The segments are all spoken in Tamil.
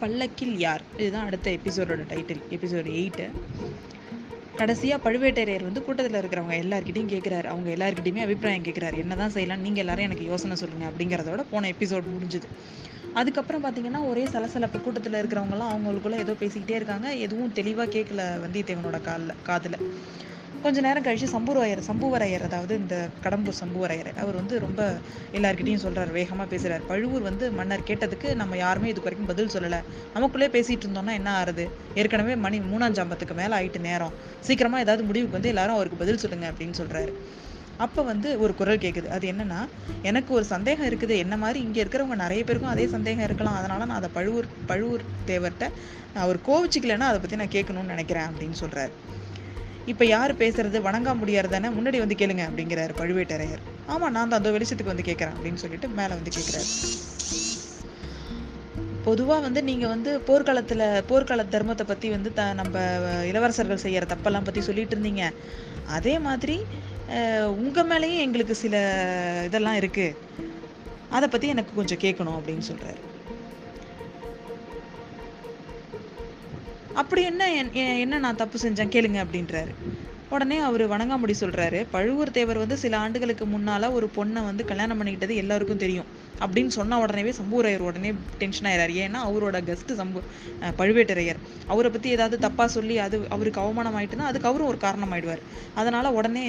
பல்லக்கில் யார்? இதுதான் அடுத்த எபிசோடோட டைட்டில் எபிசோடு எயிட்டு கடைசியாக பழுவேட்டரையர் வந்து கூட்டத்தில் இருக்கிறவங்க எல்லாருக்கிட்டையும் கேட்குறாரு அவங்க எல்லாருக்கிட்டையுமே அபிப்பிராயம் கேட்குறாரு என்ன தான் செய்யலாம்? நீங்கள் எல்லாரும் எனக்கு யோசனை சொல்லுங்கள் அப்படிங்கிறதோட போன எபிசோட் முடிஞ்சுது. அதுக்கப்புறம் பார்த்தீங்கன்னா ஒரே சலசலப்பு கூட்டத்தில் இருக்கிறவங்கலாம் அவங்களுக்குள்ள ஏதோ பேசிக்கிட்டே இருக்காங்க. எதுவும் தெளிவாக கேட்கல வந்தியத்தேவனோட காலில் காதில். கொஞ்ச நேரம் கழிச்சு சம்புவரையர் சம்புவரையர் அதாவது இந்த கடம்பூர் சம்புவரையர் அவர் வந்து ரொம்ப எல்லார்கிட்டையும் சொல்றாரு வேகமா பேசுறாரு. பழுவூர் வந்து மன்னர் கேட்டதுக்கு நம்ம யாருமே இதுக்கு வரைக்கும் பதில் சொல்லல. நமக்குள்ளே பேசிட்டு இருந்தோம்னா என்ன ஆறுது? ஏற்கனவே மணி மூணாம் ஜாம்பத்துக்கு மேல ஆயிட்டு நேரம். சீக்கிரமா ஏதாவது முடிவுக்கு வந்து எல்லாரும் அவருக்கு பதில் சொல்லுங்க அப்படின்னு சொல்றாரு. அப்போ வந்து ஒரு குரல் கேட்குது அது என்னன்னா எனக்கு ஒரு சந்தேகம் இருக்குது. என்ன மாதிரி இங்கே இருக்கிறவங்க நிறைய பேருக்கும் அதே சந்தேகம் இருக்கலாம். அதனால நான் அதை பழுவூர் பழுவூர் தேவர்கிட்ட அவர் கோவிச்சிக்கலைன்னா அதை பற்றி நான் கேட்கணும்னு நினைக்கிறேன் அப்படின்னு சொல்கிறாரு இப்போ யார் பேசுறது? வணங்கா முடியாதுதானே முன்னாடி வந்து கேளுங்க அப்படிங்கிறாரு பழுவேட்டரையர். ஆமாம் நான் தான் அந்த வெளிச்சத்துக்கு வந்து கேட்குறேன் அப்படின்னு சொல்லிட்டு மேலே வந்து கேட்குறாரு பொதுவாக வந்து நீங்கள் வந்து போர்க்காலத்தில் போர்க்கால தர்மத்தை பற்றி வந்து த நம்ம இளவரசர்கள் செய்கிற தப்பெல்லாம் பற்றி சொல்லிட்டு இருந்தீங்க. அதே மாதிரி உங்கள் மேலேயும் எங்களுக்கு சில இதெல்லாம் இருக்குது அதை பற்றி எனக்கு கொஞ்சம் கேட்கணும் அப்படின்னு சொல்கிறாரு அப்படி என்ன என்ன நான் தப்பு செஞ்சேன்? கேளுங்க அப்படின்றாரு. உடனே அவர் வணங்காமுடி சொல்கிறாரு பழுவூர் தேவர் வந்து சில ஆண்டுகளுக்கு முன்னால் ஒரு பொண்ணை வந்து கல்யாணம் பண்ணிக்கிட்டது எல்லாருக்கும் தெரியும். அப்படின்னு சொன்ன உடனேவே சம்பூரையர் உடனே டென்ஷன் ஆயிறாரு. ஏன்னா அவரோட கெஸ்ட் சம்பு பழுவேட்டரையர். அவரை பற்றி ஏதாவது தப்பாக சொல்லி அது அவருக்கு அவமானம் ஆயிட்டுன்னா அதுக்கு அவரும் ஒரு காரணம் ஆயிடுவார் அதனால் உடனே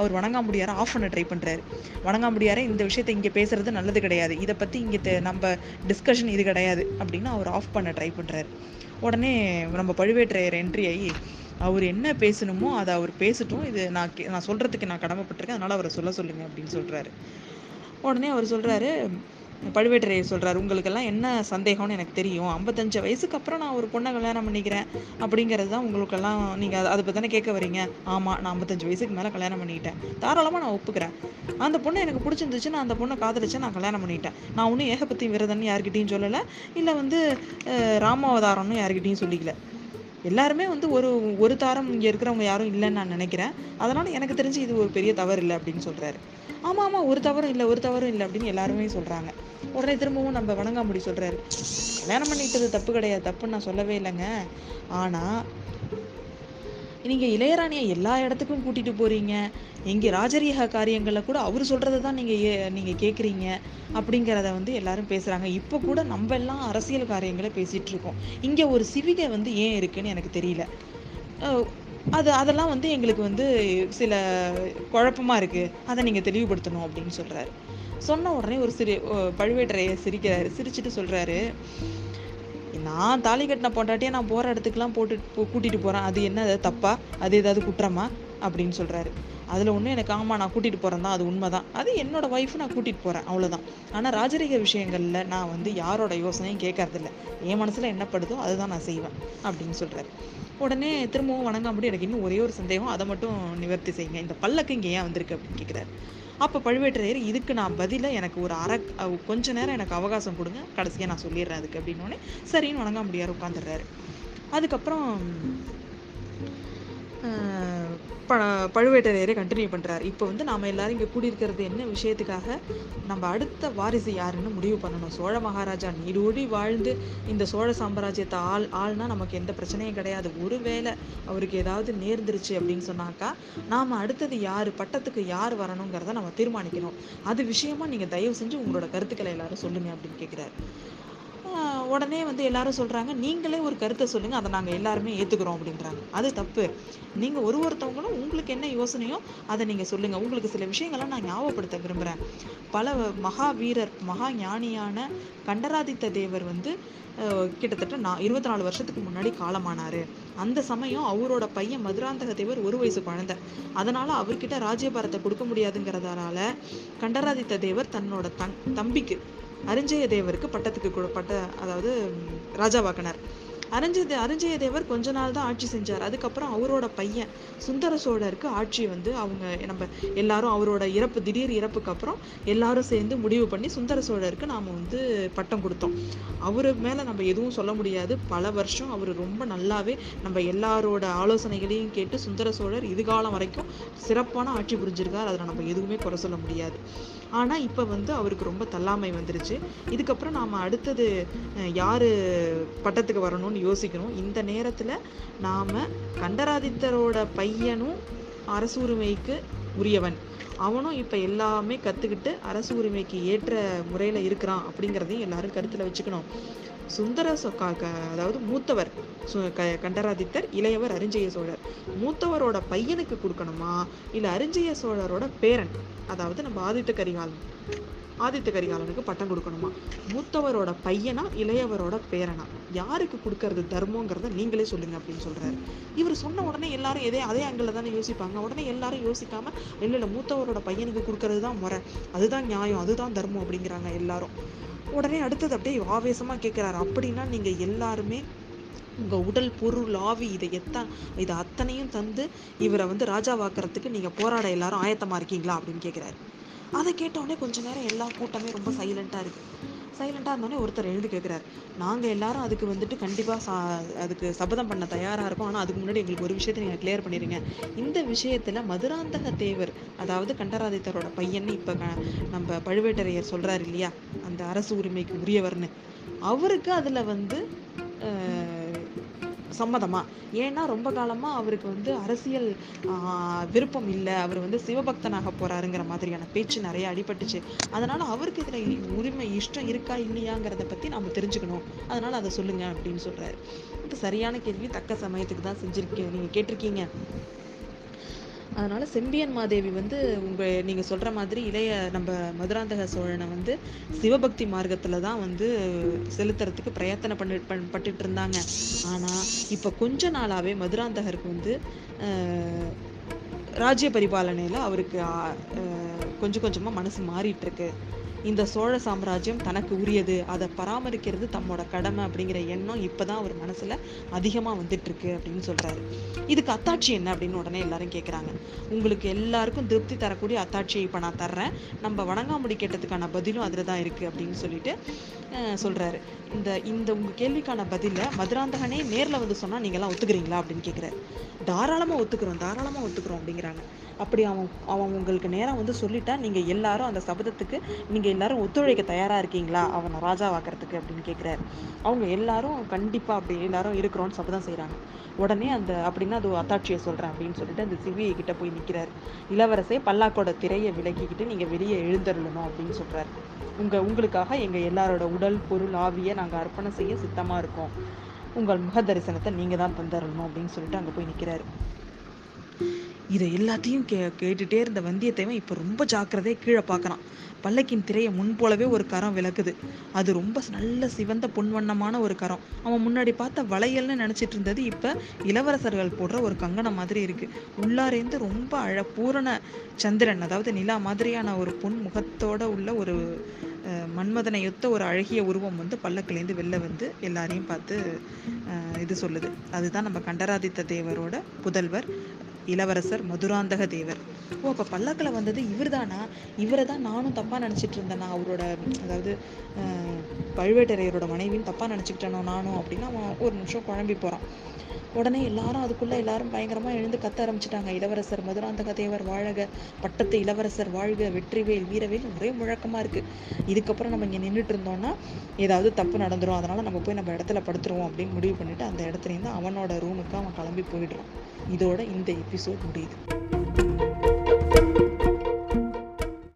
அவர் வணங்காமுடியாரை ஆஃப் பண்ண ட்ரை பண்ணுறாரு வணங்காமுடியார இந்த விஷயத்த இங்கே பேசுறது நல்லது கிடையாது. இதை பற்றி இங்கே நம்ம டிஸ்கஷன் இது கிடையாது அப்படின்னு அவர் ஆஃப் பண்ண ட்ரை பண்ணுறாரு உடனே நம்ம பழுவேற்றையர் என்ட்ரி ஆகி அவர் என்ன பேசணுமோ அதை அவர் பேசட்டும். இது நான் நான் சொல்கிறதுக்கு நான் கடமைப்பட்டிருக்கேன். அதனால் அவரை சொல்ல சொல்லுங்கள் அப்படின்னு சொல்கிறாரு உடனே அவர் சொல்கிறாரு பழுவேட்டரையர் சொல்கிறார் உங்களுக்கெல்லாம் என்ன சந்தேகம்னு எனக்கு தெரியும். ஐம்பத்தஞ்சு வயசுக்கு அப்புறம் நான் ஒரு பொண்ணை கல்யாணம் பண்ணிக்கிறேன். அப்படிங்கிறது தான் உங்களுக்கெல்லாம் நீங்க அதை பத்தி தானே கேட்க வரீங்க. ஆமா நான் ஐம்பத்தஞ்சு வயசுக்கு மேல கல்யாணம் பண்ணிக்கிட்டேன் தாராளமாக நான் ஒப்புக்கிறேன். அந்த பொண்ணை எனக்கு பிடிச்சிருந்துச்சு நான் அந்த பொண்ணை காதலிச்சு நான் கல்யாணம் பண்ணிட்டேன். நான் ஒன்றும் ஏகபத்தி விரதன்னு யார்கிட்டையும் சொல்லலை. இல்லை வந்து ராமாவதாரம்னு யார்கிட்டையும் சொல்லிக்கல. எல்லாருமே வந்து ஒரு ஒரு தாரம் இங்கே இருக்கிறவங்க யாரும் இல்லைன்னு நான் நினைக்கிறேன். அதனால் எனக்கு தெரிஞ்சு இது ஒரு பெரிய தவறு இல்லை அப்படின்னு சொல்றாரு. ஆமாம் ஆமாம் ஒரு தவறும் இல்லை ஒரு தவறும் இல்லை அப்படின்னு எல்லாருமே சொல்கிறாங்க உடனே திரும்பவும் நம்ம வணங்காமுடி சொல்கிறாரு கல்யாணம் பண்ணிட்டது தப்பு கிடையாது தப்புன்னு நான் சொல்லவே இல்லைங்க. ஆனால் நீங்கள் இளையராணியை எல்லா இடத்துக்கும் கூட்டிகிட்டு போகிறீங்க எங்கே ராஜரீக காரியங்களில் கூட அவர் சொல்கிறத தான் நீங்கள் நீங்கள் கேட்குறீங்க அப்படிங்கிறத வந்து எல்லாரும் பேசுகிறாங்க இப்போ கூட நம்ம எல்லாம் அரசியல் காரியங்களை பேசிகிட்ருக்கோம் இருக்கோம். ஒரு சிவிகை வந்து ஏன் இருக்குன்னு எனக்கு தெரியல. அது அதெல்லாம் வந்து எங்களுக்கு வந்து சில குழப்பமாக இருக்குது அதை நீங்கள் தெளிவுபடுத்தணும் அப்படின்னு சொல்கிறாரு சொன்ன உடனே ஒரு சிறு பழுவேட்டரையர் சிரிக்கிறாரு. சிரிச்சுட்டு சொல்கிறாரு நான் தாலி கட்டின பொண்டாட்டியா நான் போகிற இடத்துக்குலாம் போட்டு கூட்டிகிட்டு போகிறேன் அது என்ன தப்பா? அது ஏதாவது குற்றமா? அப்படின்னு சொல்கிறாரு அதில் ஒன்று எனக்கு ஆமா நான் கூட்டிகிட்டு போகிறேன் தான் அது உண்மைதான். அது என்னோட ஒய்ஃப் நான் கூட்டிகிட்டு போகிறேன் அவ்வளோதான் ஆனால் ராஜரீக விஷயங்களில் நான் வந்து யாரோட யோசனையும் கேட்கறதில்ல என் மனசில் என்ன படுதோ அதுதான் நான் செய்வேன் அப்படின்னு சொல்கிறாரு உடனே திரும்பவும் வணங்காமடி எனக்கு இன்னும் ஒரே ஒரு சந்தேகம் அதை மட்டும் நிவர்த்தி செய்யுங்க இந்த பல்லக்கு இங்கே ஏன் வந்திருக்கு? அப்படின்னு கேட்குறாரு அப்போ பழுவேட்டரையர் இதுக்கு நான் பதிலாக எனக்கு ஒரு அரை கொஞ்ச நேரம் எனக்கு அவகாசம் கொடுங்க கடைசியாக நான் சொல்லிடுறேன் அதுக்கு அப்படின்னோடனே சரின்னு வணங்க முடியாரு உட்காந்துடுறாரு அதுக்கப்புறம் ப பழுவேட்டரையரே கண்டினியூ பண்ணுறார் இப்போ வந்து நாம் எல்லாரும் இங்கே கூடியிருக்கிறது என்ன விஷயத்துக்காக? நம்ம அடுத்த வாரிசு யாருன்னு முடிவு பண்ணணும். சோழ மகாராஜா நீடூடி வாழ்ந்து இந்த சோழ சாம்ராஜ்யத்தை ஆள் ஆள்னா நமக்கு எந்த பிரச்சனையும் கிடையாது. ஒருவேளை அவருக்கு ஏதாவது நேர்ந்துருச்சு அப்படின்னு சொன்னாக்கா நாம் அடுத்தது யார் பட்டத்துக்கு யார் வரணுங்கிறத நம்ம தீர்மானிக்கணும். அது விஷயமா நீங்கள் தயவு செஞ்சு உங்களோட கருத்துக்களை எல்லாரும் சொல்லுங்க அப்படின்னு கேட்குறாரு உடனே வந்து எல்லாரும் சொல்றாங்க நீங்களே ஒரு கருத்தை சொல்லுங்க அதை நாங்கள் எல்லாருமே ஏத்துக்கிறோம் அப்படின்றாங்க. அது தப்பு. நீங்க ஒரு ஒருத்தவங்களும் உங்களுக்கு என்ன யோசனையோ அதை நீங்க சொல்லுங்க. உங்களுக்கு சில விஷயங்கள்லாம் நான் ஞாபகப்படுத்த விரும்புகிறேன் பல மகா வீரர் மகா ஞானியான கண்டராதித்த தேவர் வந்து கிட்டத்தட்ட நான் இருபத்தி நாலு வருஷத்துக்கு முன்னாடி காலமானாரு. அந்த சமயம் அவரோட பையன் மதுராந்தக தேவர் ஒரு வயசு குழந்தை. அதனால அவர்கிட்ட ராஜ்யபாரத்தை கொடுக்க முடியாதுங்கிறதால கண்டராதித்த தேவர் தன்னோட தன் தம்பிக்கு அரிஞ்சய தேவருக்கு பட்டத்துக்கு பட்ட அதாவது ராஜாவாக்கினார். அரிஞ்சய தேவர் கொஞ்ச நாள் தான் ஆட்சி செஞ்சார். அதுக்கப்புறம் அவரோட பையன் சுந்தர சோழருக்கு ஆட்சி வந்து அவங்க நம்ம எல்லாரும் அவரோட இறப்பு திடீர் இறப்புக்கு அப்புறம் எல்லாரும் சேர்ந்து முடிவு பண்ணி சுந்தர சோழருக்கு நாம் வந்து பட்டம் கொடுத்தோம். அவரு மேலே நம்ம எதுவும் சொல்ல முடியாது. பல வருஷம் அவர் ரொம்ப நல்லாவே நம்ம எல்லாரோட ஆலோசனைகளையும் கேட்டு சுந்தர சோழர் இதுகாலம் வரைக்கும் சிறப்பான ஆட்சி புரிஞ்சிருக்கார். அதில் நம்ம எதுவுமே குறை சொல்ல முடியாது. ஆனால் இப்போ வந்து அவருக்கு ரொம்ப தள்ளாமை வந்துருச்சு. இதுக்கப்புறம் நாம் அடுத்தது யார் பட்டத்துக்கு வரணும்னு யோசிக்கணும் இந்த நேரத்தில் நாம் கண்டராதித்தரோட பையனும் அரசு உரிமைக்கு உரியவன். அவனும் இப்போ எல்லாமே கற்றுக்கிட்டு அரசு உரிமைக்கு ஏற்ற முறையில் இருக்கிறான் அப்படிங்கிறதையும் எல்லாரும் கருத்தில் வச்சுக்கணும். சுந்தர க- அதாவது மூத்தவர் சு- க- கண்டராதித்தர் இளையவர் அரிஞ்சய சோழர். மூத்தவரோட பையனுக்கு கொடுக்கணுமா? இல்ல அரிஞ்சய சோழரோட பேரன் அதாவது நம்ம ஆதித்த கரிகாலன் ஆதித்த கரிகாலனுக்கு பட்டம் கொடுக்கணுமா? மூத்தவரோட பையனா இளையவரோட பேரனா? யாருக்கு கொடுக்கறது தர்மங்கிறத நீங்களே சொல்லுங்க அப்படின்னு சொல்றாரு. இவர் சொன்ன உடனே எல்லாரும் எதே அதே ஆங்கிள் தானே யோசிப்பாங்க. உடனே எல்லாரும் யோசிக்காம இல்லை இல்லை மூத்தவரோட பையனுக்கு கொடுக்கறது தான் முறை. அதுதான் நியாயம் அதுதான் தர்மம் அப்படிங்கிறாங்க எல்லாரும். உடனே அடுத்தது அப்படியே ஆவேசமாக கேட்குறாரு அப்படின்னா நீங்கள் எல்லாருமே உங்கள் உடல் பொருள் ஆவி இதை எத்த இதை அத்தனையும் தந்து இவரை வந்து ராஜாவாக்குறதுக்கு நீங்கள் போராட எல்லாரும் ஆயத்தமாக இருக்கீங்களா அப்படின்னு கேட்குறாரு அதை கேட்ட உடனே கொஞ்ச நேரம் எல்லா கூட்டமே ரொம்ப சைலண்ட்டாக இருக்குது சைலண்டாக இருந்தோடனே ஒருத்தர் எழுந்து கேட்குறாரு நாங்கள் எல்லாரும் அதுக்கு வந்துட்டு கண்டிப்பாக சா அதுக்கு சபதம் பண்ண தயாராக இருக்கோம். ஆனால் அதுக்கு முன்னாடி எங்களுக்கு ஒரு விஷயத்தை நீங்கள் கிளியர் பண்ணிடுங்க இந்த விஷயத்தில் மதுராந்தக தேவர் அதாவது கண்டராதித்தரோட பையன் இப்போ க- நம்ம பழுவேட்டரையர் சொல்கிறாரு இல்லையா? அந்த அரசு உரிமைக்கு உரியவர்னு. அவருக்கு அதில் வந்து சம்மதமாக சம்மதமா? ஏன்னா ரொம்ப காலமா அவருக்கு வந்து அரசியல் விருப்பம் இல்லை. அவர் வந்து சிவபக்தனாக போறாருங்கிற மாதிரியான பேச்சு நிறைய அடிபட்டுச்சு. அதனால அவருக்கு இதுல உரிமை இஷ்டம் இருக்கா இல்லையாங்கிறத பத்தி நம்ம தெரிஞ்சுக்கணும். அதனால அதை சொல்லுங்க அப்படின்னு சொல்றாரு. இது சரியான கேள்வி. தக்க சமயத்துக்கு தான் செஞ்சிருக்கீங்க. நீங்க கேட்டிருக்கீங்க. அதனால் செம்பியன் மாதேவி வந்து உங்கள் நீங்கள் சொல்கிற மாதிரி இளைய நம்ம மதுராந்தக சோழனை வந்து சிவபக்தி மார்க்கத்தில் தான் வந்து செலுத்துறதுக்கு பிரயத்தனம் பண்ணி பண்- பட்டுட்டு இருந்தாங்க. ஆனால் இப்போ கொஞ்ச நாளாகவே மதுராந்தகருக்கு வந்து ராஜ்ய பரிபாலனையில் அவருக்கு கொஞ்சம் கொஞ்சமாக மனசு மாறிட்டு இருக்கு. இந்த சோழ சாம்ராஜ்யம் தனக்கு உரியது. அதை பராமரிக்கிறது தம்மோட கடமை அப்படிங்கிற எண்ணம் இப்போதான் அவர் மனசுல அதிகமாக வந்துட்டு இருக்கு அப்படின்னு சொல்றாரு. இதுக்கு அத்தாட்சி என்ன அப்படின்னு உடனே எல்லாரும் கேட்குறாங்க உங்களுக்கு எல்லாருக்கும் திருப்தி தரக்கூடிய அத்தாட்சியை இப்போ நான் தர்றேன். நம்ம வணங்காமுடி கேட்டதுக்கான பதிலும் அதில் தான் இருக்கு அப்படின்னு சொல்லிட்டு சொல்கிறாரு சொல்றாரு. இந்த இந்த உங்கள் கேள்விக்கான பதிலை மதுராந்தகனே நேரில் வந்து சொன்னால் நீங்கள்லாம் ஒத்துக்கிறீங்களா அப்படின்னு கேட்குறாரு தாராளமாக ஒத்துக்கிறோம் தாராளமாக ஒத்துக்கிறோம் அப்படிங்கிறாங்க. அப்படி அவன் அவன் உங்களுக்கு நேராக வந்து சொல்லிட்டா நீங்கள் எல்லாரும் அந்த சபதத்துக்கு நீங்கள் எல்லாரும் ஒத்துழைக்க தயாராக இருக்கீங்களா? அவனை ராஜாவாக்குறதுக்கு அப்படின்னு கேட்குறாரு அவங்க எல்லாரும் கண்டிப்பாக அப்படி எல்லாரும் இருக்கிறோம்னு சபதம் செய்கிறாங்க உடனே அந்த அப்படின்னா அது அத்தாட்சியை சொல்கிறேன் அப்படின்னு சொல்லிட்டு அந்த சிவியை கிட்ட போய் நிற்கிறார் இளவரசே பல்லாக்கோட திரையை விலக்கிக்கிட்டு நீங்கள் வெளியே எழுந்தருளணும் அப்படின்னு சொல்கிறாரு உங்கள் உங்களுக்காக எங்கள் எல்லாரோட உடல் பொருள் ஆவியை நாங்கள் அர்ப்பணம் செய்ய சித்தமாக இருக்கோம். உங்கள் முக தரிசனத்தை நீங்கள் தான் தந்தரணும் அப்படின்னு சொல்லிட்டு அங்கே போய் நிற்கிறாரு இதை எல்லாத்தையும் கே கேட்டுட்டே இருந்த வந்தியத்தேவன் இப்போ ரொம்ப ஜாக்கிரதையாக கீழே பார்க்குறான் பல்லக்கின் திரையை முன் போலவே ஒரு கரம் விளக்குது. அது ரொம்ப நல்ல சிவந்த பொன்வண்ணமான ஒரு கரம். அவன் முன்னாடி பார்த்த வளையல்னு நினச்சிட்டு இருந்தது இப்போ இளவரசர்கள் போடுற ஒரு கங்கணம் மாதிரி இருக்குது உள்ளாரேந்து ரொம்ப அழ பூரண சந்திரன் அதாவது நிலா மாதிரியான ஒரு பொன் முகத்தோட உள்ள ஒரு மன்மதனை மன்மதனையொத்த ஒரு அழகிய உருவம் வந்து பல்லக்கிலேருந்து வெளில வந்து எல்லாரையும் பார்த்து இது சொல்லுது. அதுதான் நம்ம கண்டராதித்த தேவரோட புதல்வர் இளவரசர் மதுராந்தக தேவர். ஓ அப்போ பல்லாக்கில் வந்தது இவர்தானா? இவரை தான் நானும் தப்பாக நினச்சிட்டு இருந்தேனா? அவரோட அதாவது பழுவேட்டரையரோட மனைவின்னு தப்பாக நினைச்சுக்கிட்டேனோ நானும் அப்படின்னு அவன் ஒரு நிமிஷம் குழம்பி போகிறான் உடனே எல்லாரும் அதுக்குள்ளே எல்லாரும் பயங்கரமாக எழுந்து கத்த ஆரம்பிச்சிட்டாங்க. இளவரசர் மதுராந்தக தேவர் வாழக பட்டத்து இளவரசர் வாழ்க வெற்றிவேல் வீரவேல் ஒரே முழக்கமாக இருக்கு. இதுக்கப்புறம் நம்ம இங்கே நின்றுட்டு இருந்தோம்னா ஏதாவது தப்பு நடந்துரும். அதனால் நம்ம போய் நம்ம இடத்துல படுத்துருவோம் அப்படின்னு முடிவு பண்ணிவிட்டு அந்த இடத்துல இருந்து அவனோட ரூமுக்கு அவன் கிளம்பி போயிடுறான். இதோட இந்த எபிசோட் முடியுது.